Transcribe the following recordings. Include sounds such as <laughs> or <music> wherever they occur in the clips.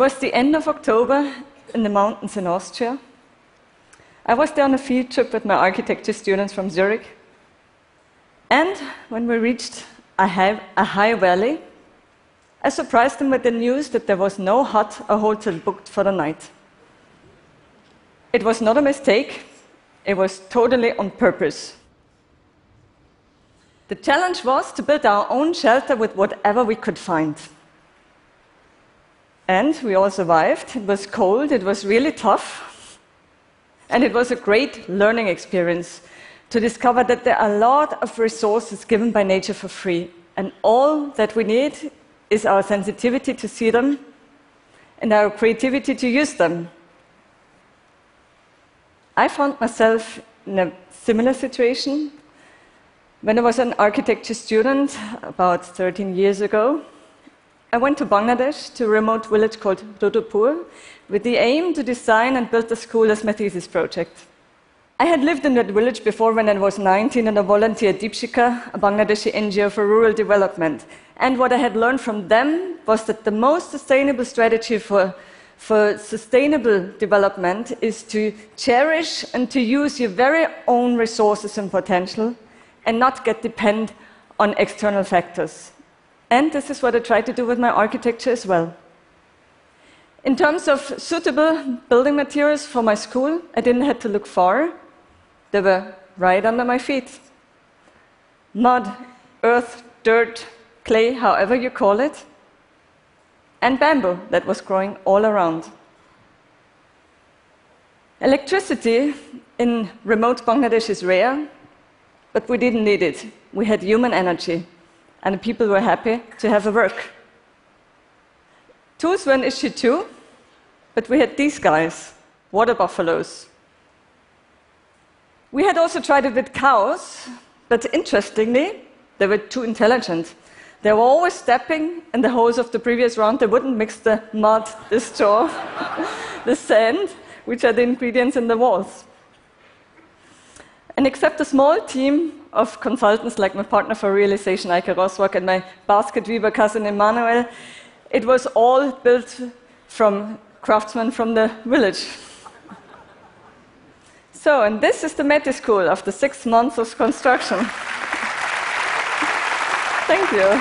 was the end of October in the mountains in Austria. I was there on a field trip with my architecture students from Zurich. And when we reached a high, a high valley, I surprised them with the news that there was no hut or hotel booked for the night. It was not a mistake, it was totally on purpose. The challenge was to build our own shelter with whatever we could find. And we all survived. It was cold, it was really tough. And it was a great learning experience to discover that there are a lot of resources given by nature for free. And all that we need is our sensitivity to see them and our creativity to use them. I found myself in a similar situation when I was an architecture student about 13 years ago. I went to Bangladesh to a remote village called Rudrapur with the aim to design and build the school as my thesis project. I had lived in that village before when I was 19 and I volunteered at Deepshikha, a Bangladeshi NGO for rural development. And what I had learned from them was that the most sustainable strategy for, for sustainable development is to cherish and to use your very own resources and potential and not get dependent on external factors. And this is what I try to do with my architecture as well. In terms of suitable building materials for my school, I didn't have to look far. They were right under my feet. Mud, earth, dirt, clay, however you call it, and bamboo that was growing all around. Electricity in remote Bangladesh is rare, but we didn't need it. We had human energy, and the people were happy to have a work. Tools were an issue too, but we had these guys, water buffaloes. We had also tried it with cows, but interestingly, they were too intelligent. They were always stepping in the holes of the previous round. They wouldn't mix the mud, the straw, <laughs> the sand, which are the ingredients in the walls. And except a small team of consultants like my partner for realization, Eike Roswag, and my basket weaver cousin Emmanuel, it was all built from craftsmen from the village. So, and this is the Meti School after six months of construction. Thank you.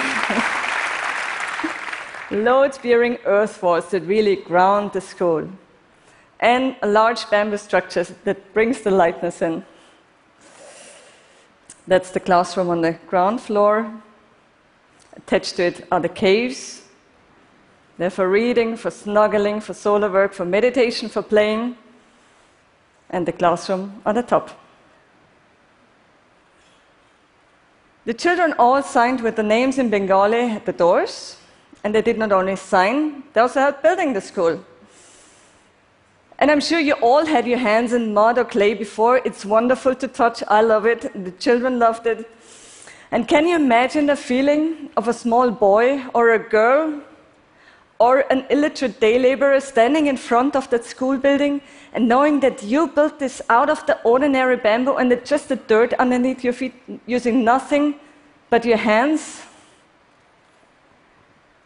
<laughs> Load bearing earth walls that really ground the school, and a large bamboo structure that brings the lightness in. That's the classroom on the ground floor. Attached to it are the caves. They're for reading, for snuggling, for solar work, for meditation, for playing. And the classroom on the top. The children all signed with the names in Bengali at the doors, and they did not only sign, they also helped building the school. And I'm sure you all had your hands in mud or clay before. It's wonderful to touch. I love it. The children loved it. And can you imagine the feeling of a small boy or a girl or an illiterate day laborer standing in front of that school building and knowing that you built this out of the ordinary bamboo and it's just the dirt underneath your feet using nothing but your hands?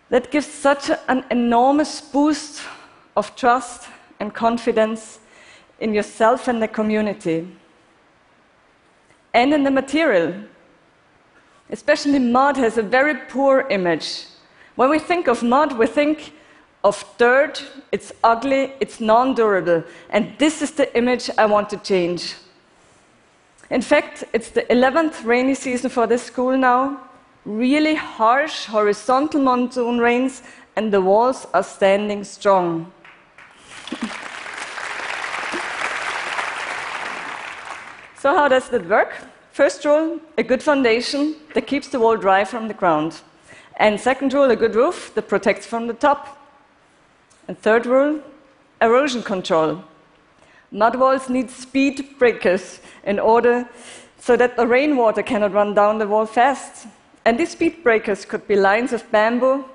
That gives such an enormous boost of trust and confidence in yourself and the community. And in the material. Especially mud has a very poor image when we think of mud, we think of dirt, it's ugly, it's non durable. And this is the image I want to change. In fact, it's the 11th rainy season for this school now. Really harsh horizontal monsoon rains, and the walls are standing strong. So, how does that work? First rule a good foundation that keeps the wall dry from the ground. And second rule, a good roof that protects from the top. And third rule, erosion control. Mud walls need speed breakers in order so that the rainwater cannot run down the wall fast. And these speed breakers could be lines of bamboo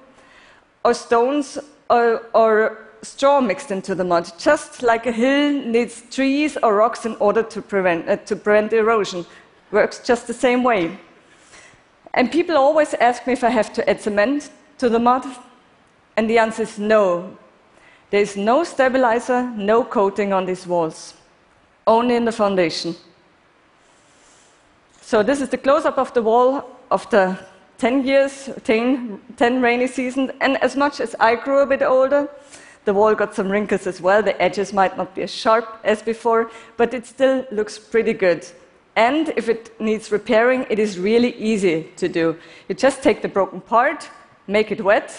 or stones or, or straw mixed into the mud, just like a hill needs trees or rocks in order to prevent, uh, to prevent erosion. Works just the same way. And people always ask me if I have to add cement to the mud, and the answer is no. There is no stabilizer, no coating on these walls, only in the foundation. So this is the close-up of the wall after 10 years, 10, 10 rainy seasons, and as much as I grew a bit older, the wall got some wrinkles as well. The edges might not be as sharp as before, but it still looks pretty good. And if it needs repairing, it is really easy to do. You just take the broken part, make it wet,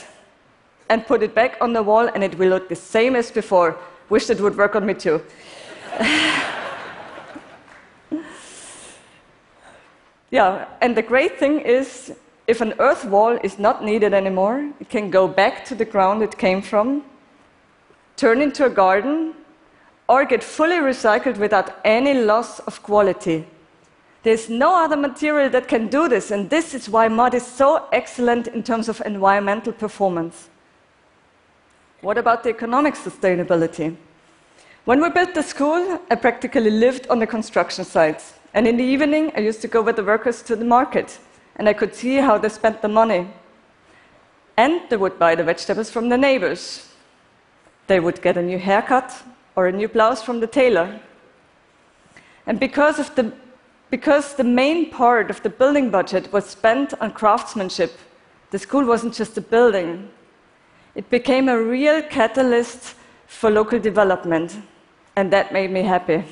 and put it back on the wall, and it will look the same as before. Wish it would work on me too. <laughs> yeah, and the great thing is if an earth wall is not needed anymore, it can go back to the ground it came from, turn into a garden, or get fully recycled without any loss of quality. There's no other material that can do this, and this is why mud is so excellent in terms of environmental performance. What about the economic sustainability? When we built the school, I practically lived on the construction sites. And in the evening, I used to go with the workers to the market, and I could see how they spent the money. And they would buy the vegetables from the neighbors. They would get a new haircut or a new blouse from the tailor. And because, of the, because the main part of the building budget was spent on craftsmanship, the school wasn't just a building, it became a real catalyst for local development. And that made me happy.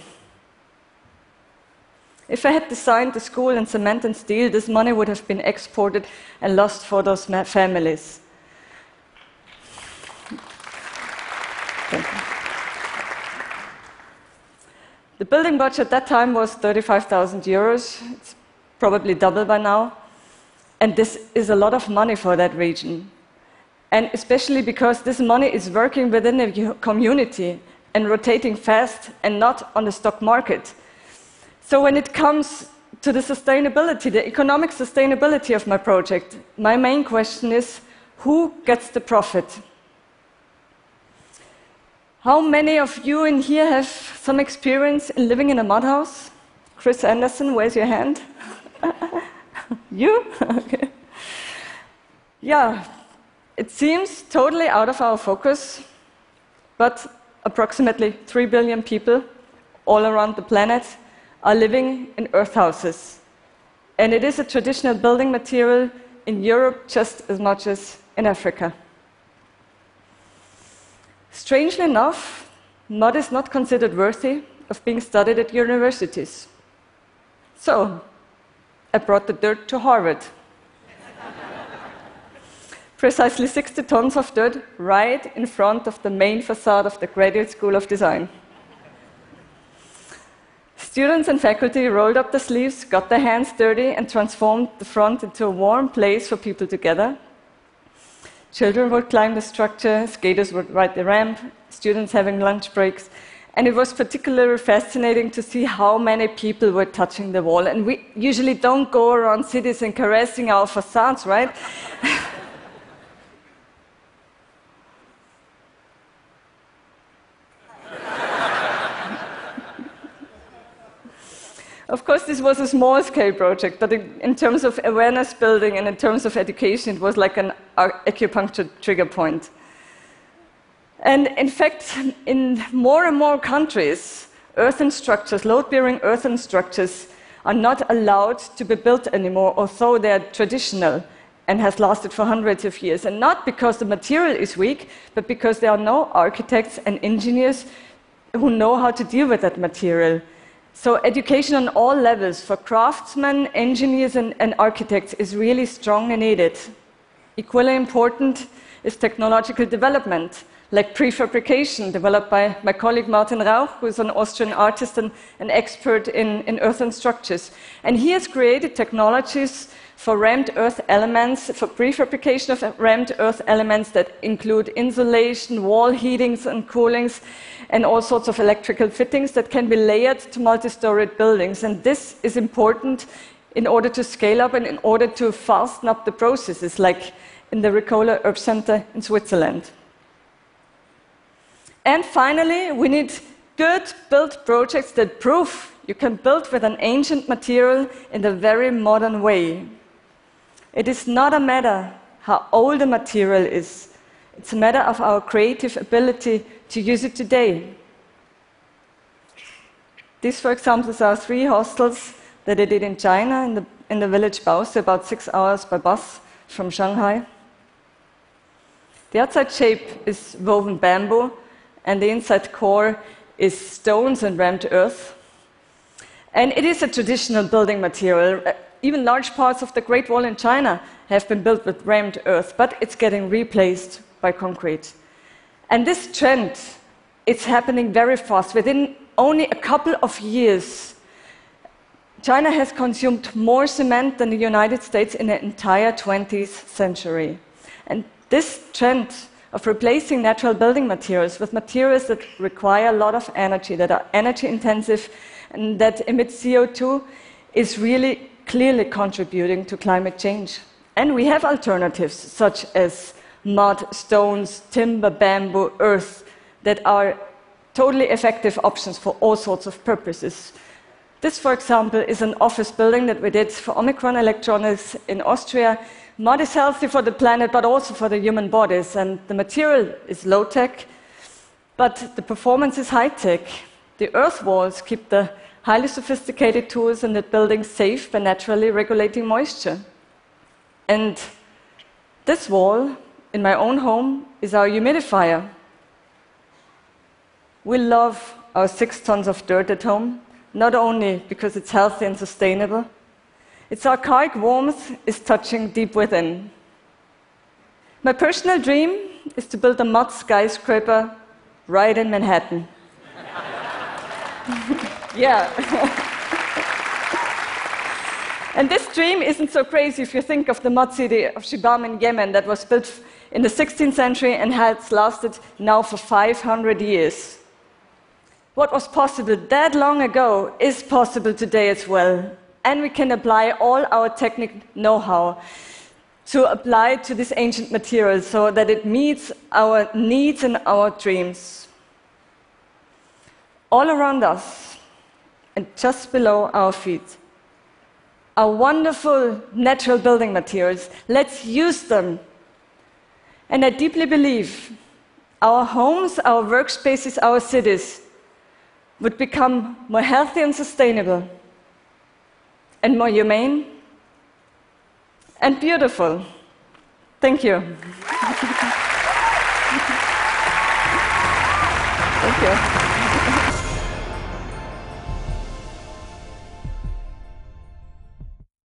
If I had designed the school in cement and steel, this money would have been exported and lost for those families. The building budget at that time was 35,000 euros. It's probably double by now. And this is a lot of money for that region. And especially because this money is working within a community and rotating fast and not on the stock market. So when it comes to the sustainability, the economic sustainability of my project, my main question is who gets the profit? How many of you in here have some experience in living in a mud house? Chris Anderson, where's your hand? <laughs> you? <laughs> okay. Yeah, it seems totally out of our focus, but approximately 3 billion people all around the planet are living in earth houses. And it is a traditional building material in Europe just as much as in Africa. Strangely enough, mud is not considered worthy of being studied at universities. So, I brought the dirt to Harvard. <laughs> Precisely 60 tons of dirt right in front of the main facade of the Graduate School of Design. Students and faculty rolled up the sleeves, got their hands dirty, and transformed the front into a warm place for people to gather. Children would climb the structure, skaters would ride the ramp, students having lunch breaks. And it was particularly fascinating to see how many people were touching the wall. And we usually don't go around cities and caressing our facades, right? <laughs> Of course, this was a small scale project, but in terms of awareness building and in terms of education, it was like an acupuncture trigger point. And in fact, in more and more countries, earthen structures, load bearing earthen structures, are not allowed to be built anymore, although they are traditional and has lasted for hundreds of years. And not because the material is weak, but because there are no architects and engineers who know how to deal with that material. So, education on all levels for craftsmen, engineers, and, and, architects is really strong and needed. Equally important is technological development, like prefabrication, developed by my colleague Martin Rauch, who is an Austrian artist and an expert in, in earthen structures. And he has created technologies for rammed earth elements, for prefabrication of rammed earth elements that include insulation, wall heatings and coolings, and all sorts of electrical fittings that can be layered to multi-storied buildings. And this is important in order to scale up and in order to fasten up the processes, like in the Ricola Herb Center in Switzerland. And finally, we need good built projects that prove you can build with an ancient material in a very modern way. It is not a matter how old a material is, it's a matter of our creative ability to use it today. These, for example, are three hostels that I did in China, in the, in the village Baoxi, about six hours by bus from Shanghai. The outside shape is woven bamboo, and the inside core is stones and rammed earth. And it is a traditional building material. Uh, even large parts of the Great Wall in China have been built with rammed earth, but it's getting replaced by concrete. And this trend, it's happening very fast. Within only a couple of years, China has consumed more cement than the United States in the entire 20th century. And this trend of replacing natural building materials with materials that require a lot of energy, that are energy intensive, and that emit CO2 is really clearly contributing to climate change. And we have alternatives such as mud, stones, timber, bamboo, earth that are totally effective options for all sorts of purposes. This, for example, is an office building that we did for Omicron Electronics in Austria. Mud is healthy for the planet, but also for the human bodies. And the material is low tech, but the performance is high tech. The earth walls keep the highly sophisticated tools in the building safe by naturally regulating moisture. And this wall in my own home is our humidifier. We love our six tons of dirt at home, not only because it's healthy and sustainable, its archaic warmth is touching deep within. My personal dream is to build a mud skyscraper right in Manhattan. <laughs> yeah. <laughs> and this dream isn't so crazy if you think of the mud city of Shibam in Yemen that was built in the 16th century and has lasted now for 500 years. What was possible that long ago is possible today as well. And we can apply all our technical know how to apply to this ancient material so that it meets our needs and our dreams. All around us and just below our feet are wonderful natural building materials. Let's use them and I deeply believe our homes, our workspaces, our cities would become more healthy and sustainable, and more humane and beautiful. Thank you. <laughs> Thank you.